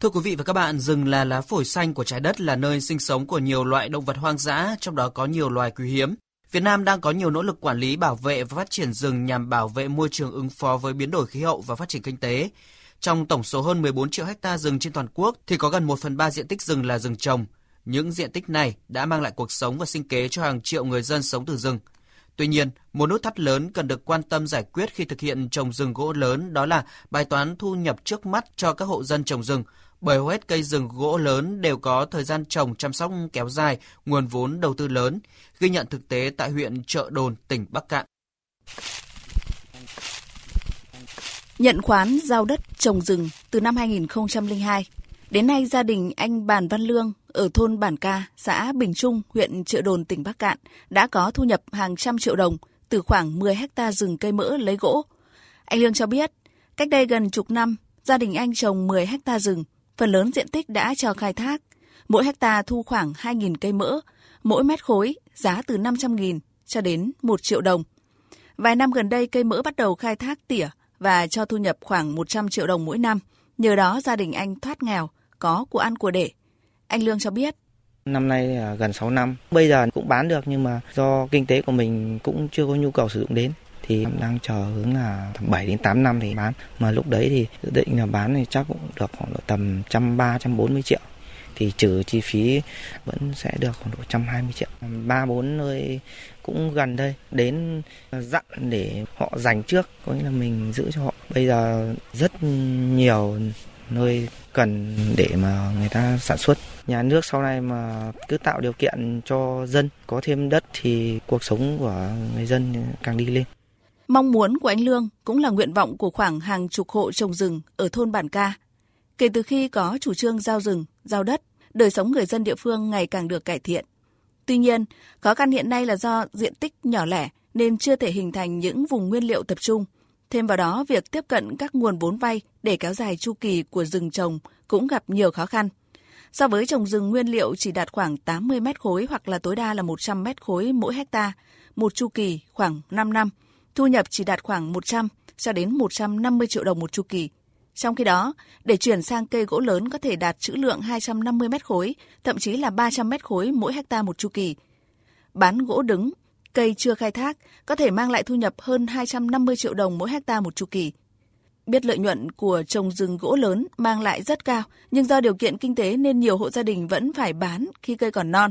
Thưa quý vị và các bạn, rừng là lá phổi xanh của trái đất là nơi sinh sống của nhiều loại động vật hoang dã, trong đó có nhiều loài quý hiếm. Việt Nam đang có nhiều nỗ lực quản lý, bảo vệ và phát triển rừng nhằm bảo vệ môi trường ứng phó với biến đổi khí hậu và phát triển kinh tế. Trong tổng số hơn 14 triệu hecta rừng trên toàn quốc thì có gần 1 phần 3 diện tích rừng là rừng trồng. Những diện tích này đã mang lại cuộc sống và sinh kế cho hàng triệu người dân sống từ rừng. Tuy nhiên, một nút thắt lớn cần được quan tâm giải quyết khi thực hiện trồng rừng gỗ lớn đó là bài toán thu nhập trước mắt cho các hộ dân trồng rừng, bởi hầu hết cây rừng gỗ lớn đều có thời gian trồng chăm sóc kéo dài, nguồn vốn đầu tư lớn, ghi nhận thực tế tại huyện Trợ Đồn, tỉnh Bắc Cạn. Nhận khoán giao đất trồng rừng từ năm 2002, đến nay gia đình anh Bàn Văn Lương ở thôn Bản Ca, xã Bình Trung, huyện Trợ Đồn, tỉnh Bắc Cạn đã có thu nhập hàng trăm triệu đồng từ khoảng 10 hecta rừng cây mỡ lấy gỗ. Anh Lương cho biết, cách đây gần chục năm, gia đình anh trồng 10 hecta rừng, phần lớn diện tích đã cho khai thác. Mỗi hecta thu khoảng 2.000 cây mỡ, mỗi mét khối giá từ 500.000 cho đến 1 triệu đồng. Vài năm gần đây cây mỡ bắt đầu khai thác tỉa và cho thu nhập khoảng 100 triệu đồng mỗi năm. Nhờ đó gia đình anh thoát nghèo, có của ăn của để. Anh Lương cho biết. Năm nay à, gần 6 năm, bây giờ cũng bán được nhưng mà do kinh tế của mình cũng chưa có nhu cầu sử dụng đến thì em đang chờ hướng là 7 đến 8 năm thì bán mà lúc đấy thì dự định là bán thì chắc cũng được khoảng độ tầm 130 140 triệu thì trừ chi phí vẫn sẽ được khoảng độ 120 triệu. Ba, bốn nơi cũng gần đây đến dặn để họ dành trước, có nghĩa là mình giữ cho họ. Bây giờ rất nhiều nơi cần để mà người ta sản xuất. Nhà nước sau này mà cứ tạo điều kiện cho dân có thêm đất thì cuộc sống của người dân càng đi lên. Mong muốn của anh Lương cũng là nguyện vọng của khoảng hàng chục hộ trồng rừng ở thôn Bản Ca. Kể từ khi có chủ trương giao rừng, giao đất, đời sống người dân địa phương ngày càng được cải thiện. Tuy nhiên, khó khăn hiện nay là do diện tích nhỏ lẻ nên chưa thể hình thành những vùng nguyên liệu tập trung. Thêm vào đó, việc tiếp cận các nguồn vốn vay để kéo dài chu kỳ của rừng trồng cũng gặp nhiều khó khăn. So với trồng rừng nguyên liệu chỉ đạt khoảng 80 mét khối hoặc là tối đa là 100 mét khối mỗi hecta, một chu kỳ khoảng 5 năm, thu nhập chỉ đạt khoảng 100 cho đến 150 triệu đồng một chu kỳ. Trong khi đó, để chuyển sang cây gỗ lớn có thể đạt trữ lượng 250 mét khối, thậm chí là 300 mét khối mỗi hecta một chu kỳ. Bán gỗ đứng, cây chưa khai thác có thể mang lại thu nhập hơn 250 triệu đồng mỗi hecta một chu kỳ. Biết lợi nhuận của trồng rừng gỗ lớn mang lại rất cao, nhưng do điều kiện kinh tế nên nhiều hộ gia đình vẫn phải bán khi cây còn non.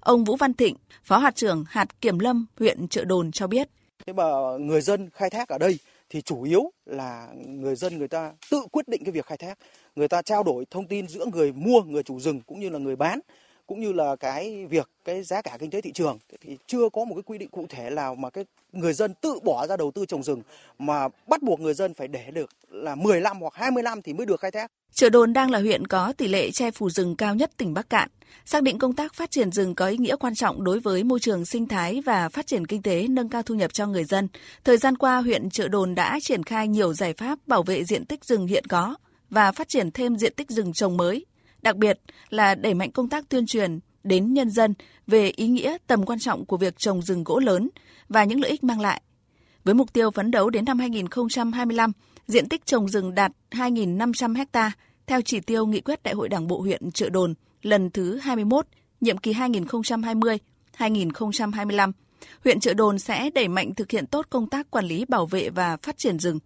Ông Vũ Văn Thịnh, Phó hạt trưởng hạt Kiểm Lâm, huyện Trợ Đồn cho biết. Thế mà người dân khai thác ở đây thì chủ yếu là người dân người ta tự quyết định cái việc khai thác người ta trao đổi thông tin giữa người mua, người chủ rừng cũng như là người bán, cũng như là cái việc, cái giá cả kinh tế thị trường thì chưa có một cái quy định cụ thể nào mà cái người dân tự bỏ ra đầu tư trồng rừng mà bắt buộc người dân phải để được là 15 hoặc 20 năm thì mới được khai thác. Chợ Đồn đang là huyện có tỷ lệ che phủ rừng cao nhất tỉnh Bắc Cạn. Xác định công tác phát triển rừng có ý nghĩa quan trọng đối với môi trường sinh thái và phát triển kinh tế, nâng cao thu nhập cho người dân. Thời gian qua, huyện Chợ Đồn đã triển khai nhiều giải pháp bảo vệ diện tích rừng hiện có và phát triển thêm diện tích rừng trồng mới. Đặc biệt là đẩy mạnh công tác tuyên truyền đến nhân dân về ý nghĩa tầm quan trọng của việc trồng rừng gỗ lớn và những lợi ích mang lại. Với mục tiêu phấn đấu đến năm 2025, diện tích trồng rừng đạt 2.500 ha theo chỉ tiêu nghị quyết Đại hội Đảng bộ huyện Trợ Đồn lần thứ 21, nhiệm kỳ 2020-2025. Huyện Trợ Đồn sẽ đẩy mạnh thực hiện tốt công tác quản lý bảo vệ và phát triển rừng.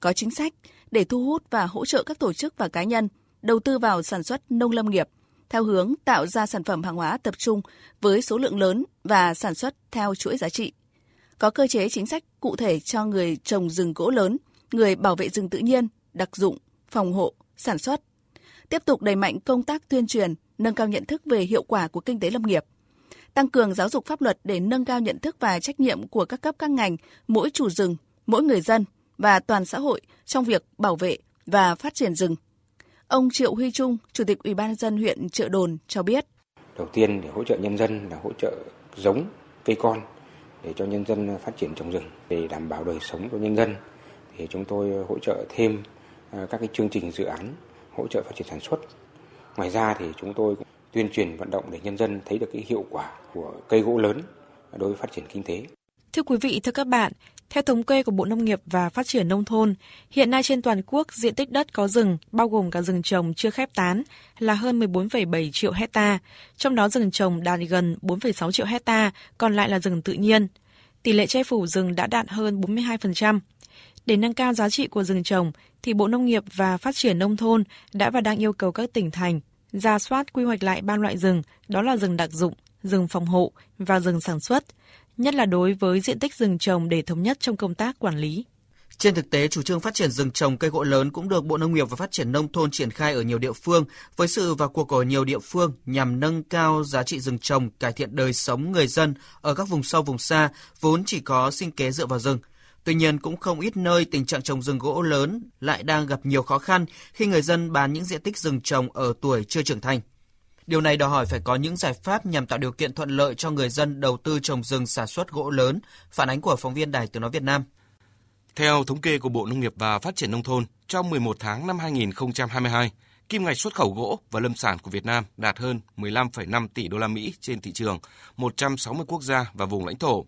Có chính sách để thu hút và hỗ trợ các tổ chức và cá nhân đầu tư vào sản xuất nông lâm nghiệp theo hướng tạo ra sản phẩm hàng hóa tập trung với số lượng lớn và sản xuất theo chuỗi giá trị. Có cơ chế chính sách cụ thể cho người trồng rừng gỗ lớn, người bảo vệ rừng tự nhiên, đặc dụng, phòng hộ, sản xuất. Tiếp tục đẩy mạnh công tác tuyên truyền, nâng cao nhận thức về hiệu quả của kinh tế lâm nghiệp. Tăng cường giáo dục pháp luật để nâng cao nhận thức và trách nhiệm của các cấp các ngành, mỗi chủ rừng, mỗi người dân và toàn xã hội trong việc bảo vệ và phát triển rừng. Ông Triệu Huy Trung, Chủ tịch Ủy ban dân huyện Trợ Đồn cho biết. Đầu tiên để hỗ trợ nhân dân là hỗ trợ giống cây con để cho nhân dân phát triển trồng rừng để đảm bảo đời sống của nhân dân thì chúng tôi hỗ trợ thêm à, các cái chương trình dự án hỗ trợ phát triển sản xuất. Ngoài ra thì chúng tôi cũng tuyên truyền vận động để nhân dân thấy được cái hiệu quả của cây gỗ lớn đối với phát triển kinh tế. Thưa quý vị, thưa các bạn, Theo thống kê của Bộ Nông nghiệp và Phát triển Nông thôn, hiện nay trên toàn quốc diện tích đất có rừng, bao gồm cả rừng trồng chưa khép tán, là hơn 14,7 triệu hecta, trong đó rừng trồng đạt gần 4,6 triệu hecta, còn lại là rừng tự nhiên. Tỷ lệ che phủ rừng đã đạt hơn 42%. Để nâng cao giá trị của rừng trồng, thì Bộ Nông nghiệp và Phát triển Nông thôn đã và đang yêu cầu các tỉnh thành ra soát quy hoạch lại ba loại rừng, đó là rừng đặc dụng, rừng phòng hộ và rừng sản xuất, nhất là đối với diện tích rừng trồng để thống nhất trong công tác quản lý. Trên thực tế, chủ trương phát triển rừng trồng cây gỗ lớn cũng được Bộ Nông nghiệp và Phát triển Nông thôn triển khai ở nhiều địa phương với sự vào cuộc của nhiều địa phương nhằm nâng cao giá trị rừng trồng, cải thiện đời sống người dân ở các vùng sâu vùng xa vốn chỉ có sinh kế dựa vào rừng. Tuy nhiên cũng không ít nơi tình trạng trồng rừng gỗ lớn lại đang gặp nhiều khó khăn khi người dân bán những diện tích rừng trồng ở tuổi chưa trưởng thành. Điều này đòi hỏi phải có những giải pháp nhằm tạo điều kiện thuận lợi cho người dân đầu tư trồng rừng sản xuất gỗ lớn, phản ánh của phóng viên Đài Tiếng Nói Việt Nam. Theo thống kê của Bộ Nông nghiệp và Phát triển Nông thôn, trong 11 tháng năm 2022, kim ngạch xuất khẩu gỗ và lâm sản của Việt Nam đạt hơn 15,5 tỷ đô la Mỹ trên thị trường 160 quốc gia và vùng lãnh thổ.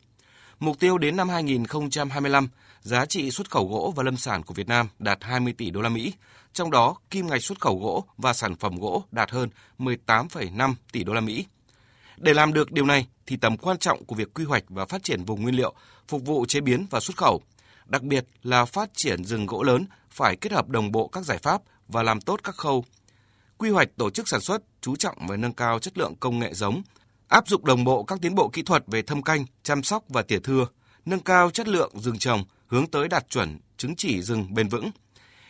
Mục tiêu đến năm 2025, giá trị xuất khẩu gỗ và lâm sản của Việt Nam đạt 20 tỷ đô la Mỹ, trong đó kim ngạch xuất khẩu gỗ và sản phẩm gỗ đạt hơn 18,5 tỷ đô la Mỹ. Để làm được điều này thì tầm quan trọng của việc quy hoạch và phát triển vùng nguyên liệu phục vụ chế biến và xuất khẩu, đặc biệt là phát triển rừng gỗ lớn phải kết hợp đồng bộ các giải pháp và làm tốt các khâu. Quy hoạch tổ chức sản xuất chú trọng về nâng cao chất lượng công nghệ giống, áp dụng đồng bộ các tiến bộ kỹ thuật về thâm canh, chăm sóc và tỉa thưa, nâng cao chất lượng rừng trồng hướng tới đạt chuẩn chứng chỉ rừng bền vững.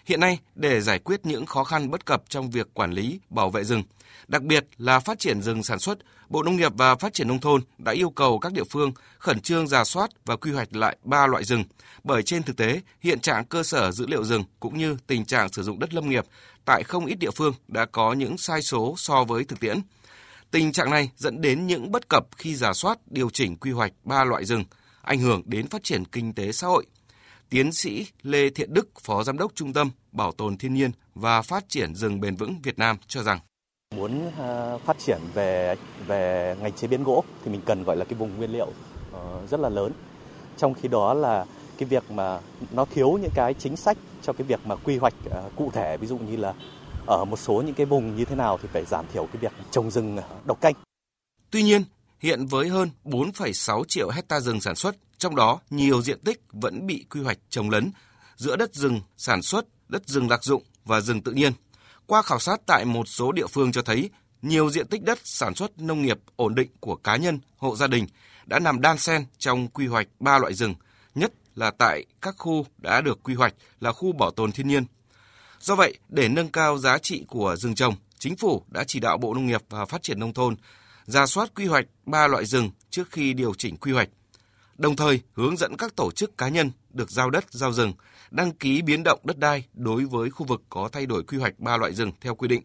Hiện nay, để giải quyết những khó khăn bất cập trong việc quản lý, bảo vệ rừng, đặc biệt là phát triển rừng sản xuất, Bộ Nông nghiệp và Phát triển Nông thôn đã yêu cầu các địa phương khẩn trương giả soát và quy hoạch lại ba loại rừng, bởi trên thực tế, hiện trạng cơ sở dữ liệu rừng cũng như tình trạng sử dụng đất lâm nghiệp tại không ít địa phương đã có những sai số so với thực tiễn. Tình trạng này dẫn đến những bất cập khi giả soát điều chỉnh quy hoạch ba loại rừng, ảnh hưởng đến phát triển kinh tế xã hội. Tiến sĩ Lê Thiện Đức, Phó Giám đốc Trung tâm Bảo tồn Thiên nhiên và Phát triển rừng bền vững Việt Nam cho rằng muốn ờ, phát triển về về ngành chế biến gỗ thì mình cần gọi là cái vùng nguyên liệu ờ, rất là lớn. Trong khi đó là cái việc mà nó thiếu những cái chính sách cho cái việc mà quy hoạch ờ, cụ thể ví dụ như là ở một số những cái vùng như thế nào thì phải giảm thiểu cái việc trồng rừng ờ, độc canh. Tuy nhiên, hiện với hơn 4,6 triệu hecta rừng sản xuất, trong đó nhiều diện tích vẫn bị quy hoạch trồng lấn giữa đất rừng sản xuất, đất rừng đặc dụng và rừng tự nhiên. Qua khảo sát tại một số địa phương cho thấy, nhiều diện tích đất sản xuất nông nghiệp ổn định của cá nhân, hộ gia đình đã nằm đan xen trong quy hoạch ba loại rừng, nhất là tại các khu đã được quy hoạch là khu bảo tồn thiên nhiên. Do vậy, để nâng cao giá trị của rừng trồng, Chính phủ đã chỉ đạo Bộ Nông nghiệp và Phát triển Nông thôn ra soát quy hoạch ba loại rừng trước khi điều chỉnh quy hoạch, đồng thời hướng dẫn các tổ chức cá nhân được giao đất, giao rừng đăng ký biến động đất đai đối với khu vực có thay đổi quy hoạch ba loại rừng theo quy định.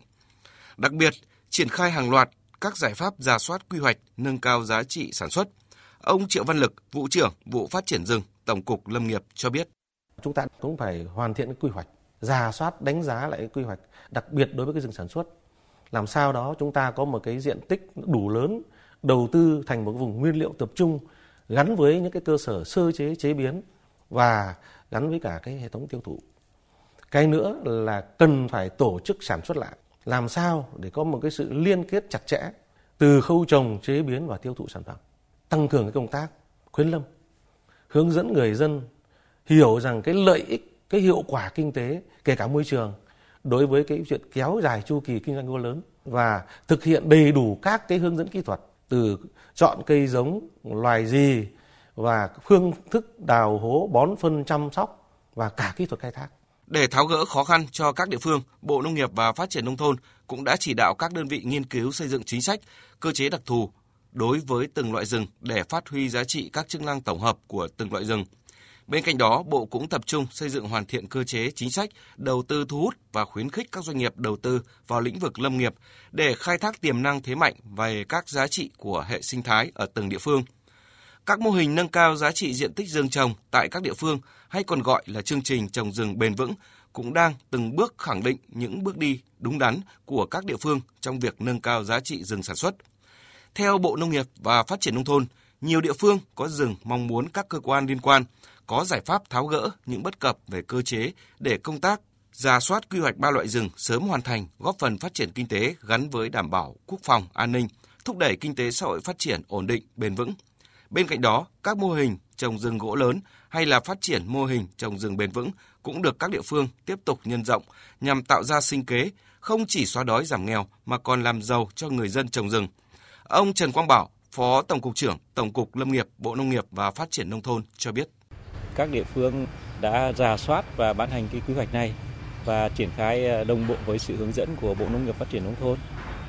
Đặc biệt, triển khai hàng loạt các giải pháp ra soát quy hoạch nâng cao giá trị sản xuất. Ông Triệu Văn Lực, vụ trưởng vụ phát triển rừng, Tổng cục Lâm nghiệp cho biết. Chúng ta cũng phải hoàn thiện quy hoạch, giả soát đánh giá lại quy hoạch, đặc biệt đối với cái rừng sản xuất. Làm sao đó chúng ta có một cái diện tích đủ lớn đầu tư thành một vùng nguyên liệu tập trung gắn với những cái cơ sở sơ chế chế biến và gắn với cả cái hệ thống tiêu thụ. Cái nữa là cần phải tổ chức sản xuất lại, làm sao để có một cái sự liên kết chặt chẽ từ khâu trồng, chế biến và tiêu thụ sản phẩm. Tăng cường cái công tác khuyến lâm, hướng dẫn người dân hiểu rằng cái lợi ích, cái hiệu quả kinh tế, kể cả môi trường đối với cái chuyện kéo dài chu kỳ kinh doanh gỗ lớn và thực hiện đầy đủ các cái hướng dẫn kỹ thuật từ chọn cây giống loài gì và phương thức đào hố bón phân chăm sóc và cả kỹ thuật khai thác. Để tháo gỡ khó khăn cho các địa phương, Bộ Nông nghiệp và Phát triển Nông thôn cũng đã chỉ đạo các đơn vị nghiên cứu xây dựng chính sách, cơ chế đặc thù đối với từng loại rừng để phát huy giá trị các chức năng tổng hợp của từng loại rừng. Bên cạnh đó, Bộ cũng tập trung xây dựng hoàn thiện cơ chế chính sách, đầu tư thu hút và khuyến khích các doanh nghiệp đầu tư vào lĩnh vực lâm nghiệp để khai thác tiềm năng thế mạnh về các giá trị của hệ sinh thái ở từng địa phương. Các mô hình nâng cao giá trị diện tích rừng trồng tại các địa phương hay còn gọi là chương trình trồng rừng bền vững cũng đang từng bước khẳng định những bước đi đúng đắn của các địa phương trong việc nâng cao giá trị rừng sản xuất. Theo Bộ Nông nghiệp và Phát triển Nông thôn, nhiều địa phương có rừng mong muốn các cơ quan liên quan có giải pháp tháo gỡ những bất cập về cơ chế để công tác ra soát quy hoạch ba loại rừng sớm hoàn thành, góp phần phát triển kinh tế gắn với đảm bảo quốc phòng, an ninh, thúc đẩy kinh tế xã hội phát triển ổn định, bền vững. Bên cạnh đó, các mô hình trồng rừng gỗ lớn hay là phát triển mô hình trồng rừng bền vững cũng được các địa phương tiếp tục nhân rộng nhằm tạo ra sinh kế, không chỉ xóa đói giảm nghèo mà còn làm giàu cho người dân trồng rừng. Ông Trần Quang Bảo, Phó Tổng cục trưởng Tổng cục Lâm nghiệp, Bộ Nông nghiệp và Phát triển nông thôn cho biết. Các địa phương đã ra soát và ban hành cái quy hoạch này và triển khai ờ, đồng bộ với sự hướng dẫn của Bộ Nông nghiệp Phát triển nông thôn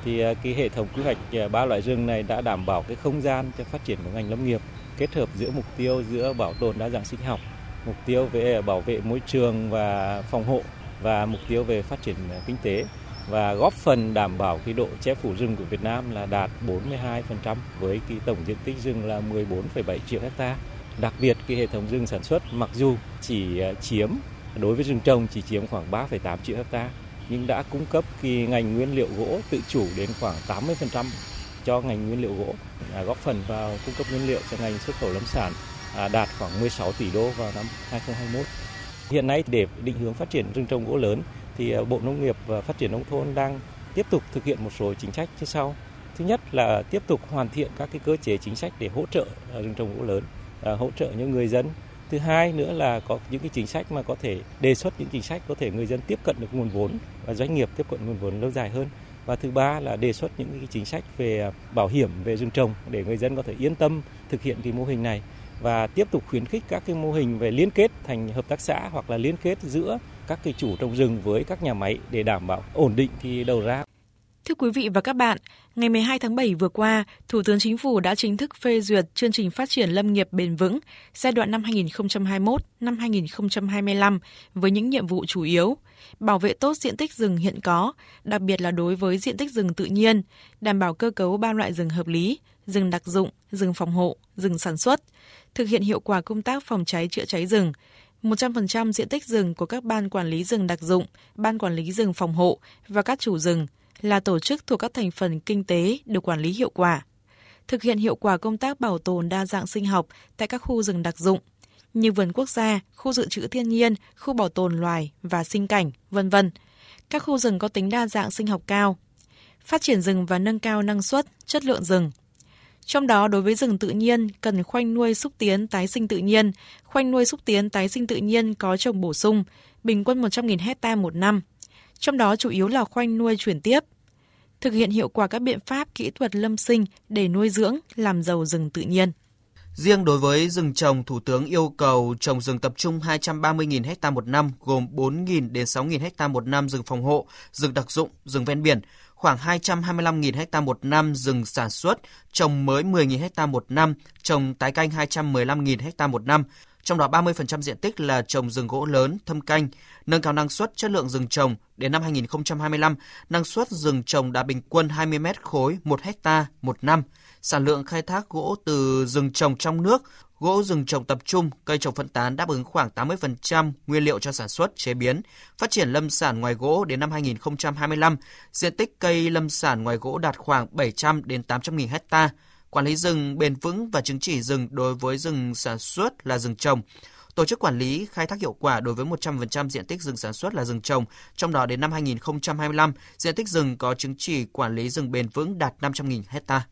thì ờ, cái hệ thống quy hoạch ờ, ba loại rừng này đã đảm bảo cái không gian cho phát triển của ngành lâm nghiệp kết hợp giữa mục tiêu giữa bảo tồn đa dạng sinh học, mục tiêu về bảo vệ môi trường và phòng hộ và mục tiêu về phát triển kinh tế và góp phần đảm bảo cái độ che phủ rừng của Việt Nam là đạt 42% với cái tổng diện tích rừng là 14,7 triệu hecta. Đặc biệt cái hệ thống rừng sản xuất mặc dù chỉ à, chiếm đối với rừng trồng chỉ chiếm khoảng 3,8 triệu hecta nhưng đã cung cấp kỳ ngành nguyên liệu gỗ tự chủ đến khoảng 80% cho ngành nguyên liệu gỗ, à, góp phần vào cung cấp nguyên liệu cho ngành xuất khẩu lâm sản à, đạt khoảng 16 tỷ đô vào năm 2021. Hiện nay để định hướng phát triển rừng trồng gỗ lớn thì Bộ Nông nghiệp và Phát triển nông thôn đang tiếp tục thực hiện một số chính sách như sau. Thứ nhất là tiếp tục hoàn thiện các cái cơ chế chính sách để hỗ trợ rừng trồng gỗ lớn, À, hỗ trợ những người dân thứ hai nữa là có những cái chính sách mà có thể đề xuất những chính sách có thể người dân tiếp cận được nguồn vốn và doanh nghiệp tiếp cận nguồn vốn lâu dài hơn và thứ ba là đề xuất những cái chính sách về bảo hiểm về rừng trồng để người dân có thể yên tâm thực hiện cái mô hình này và tiếp tục khuyến khích các cái mô hình về liên kết thành hợp tác xã hoặc là liên kết giữa các cái chủ trồng rừng với các nhà máy để đảm bảo ổn định thì đầu ra. Thưa quý vị và các bạn, ngày 12 tháng 7 vừa qua, Thủ tướng Chính phủ đã chính thức phê duyệt chương trình phát triển lâm nghiệp bền vững giai đoạn năm 2021 năm 2025 với những nhiệm vụ chủ yếu: bảo vệ tốt diện tích rừng hiện có, đặc biệt là đối với diện tích rừng tự nhiên, đảm bảo cơ cấu ba loại rừng hợp lý, rừng đặc dụng, rừng phòng hộ, rừng sản xuất, thực hiện hiệu quả công tác phòng cháy chữa cháy rừng, 100% diện tích rừng của các ban quản lý rừng đặc dụng, ban quản lý rừng phòng hộ và các chủ rừng là tổ chức thuộc các thành phần kinh tế được quản lý hiệu quả, thực hiện hiệu quả công tác bảo tồn đa dạng sinh học tại các khu rừng đặc dụng như vườn quốc gia, khu dự trữ thiên nhiên, khu bảo tồn loài và sinh cảnh, vân vân. Các khu rừng có tính đa dạng sinh học cao, phát triển rừng và nâng cao năng suất, chất lượng rừng. Trong đó đối với rừng tự nhiên cần khoanh nuôi xúc tiến tái sinh tự nhiên, khoanh nuôi xúc tiến tái sinh tự nhiên có trồng bổ sung, bình quân 100.000 hecta một năm – trong đó chủ yếu là khoanh nuôi chuyển tiếp. Thực hiện hiệu quả các biện pháp kỹ thuật lâm sinh để nuôi dưỡng, làm giàu rừng tự nhiên. Riêng đối với rừng trồng, Thủ tướng yêu cầu trồng rừng tập trung 230.000 ha một năm, gồm 4.000 đến 6.000 ha một năm rừng phòng hộ, rừng đặc dụng, rừng ven biển, khoảng 225.000 ha một năm rừng sản xuất, trồng mới 10.000 ha một năm, trồng tái canh 215.000 ha một năm, trong đó 30% diện tích là trồng rừng gỗ lớn, thâm canh, nâng cao năng suất chất lượng rừng trồng. Đến năm 2025, năng suất rừng trồng đạt bình quân 20 mét khối 1 hecta một năm. Sản lượng khai thác gỗ từ rừng trồng trong nước, gỗ rừng trồng tập trung, cây trồng phân tán đáp ứng khoảng 80% nguyên liệu cho sản xuất, chế biến, phát triển lâm sản ngoài gỗ đến năm 2025, diện tích cây lâm sản ngoài gỗ đạt khoảng 700 đến 800 nghìn hecta quản lý rừng bền vững và chứng chỉ rừng đối với rừng sản xuất là rừng trồng. Tổ chức quản lý khai thác hiệu quả đối với 100% diện tích rừng sản xuất là rừng trồng, trong đó đến năm 2025, diện tích rừng có chứng chỉ quản lý rừng bền vững đạt 500.000 hecta.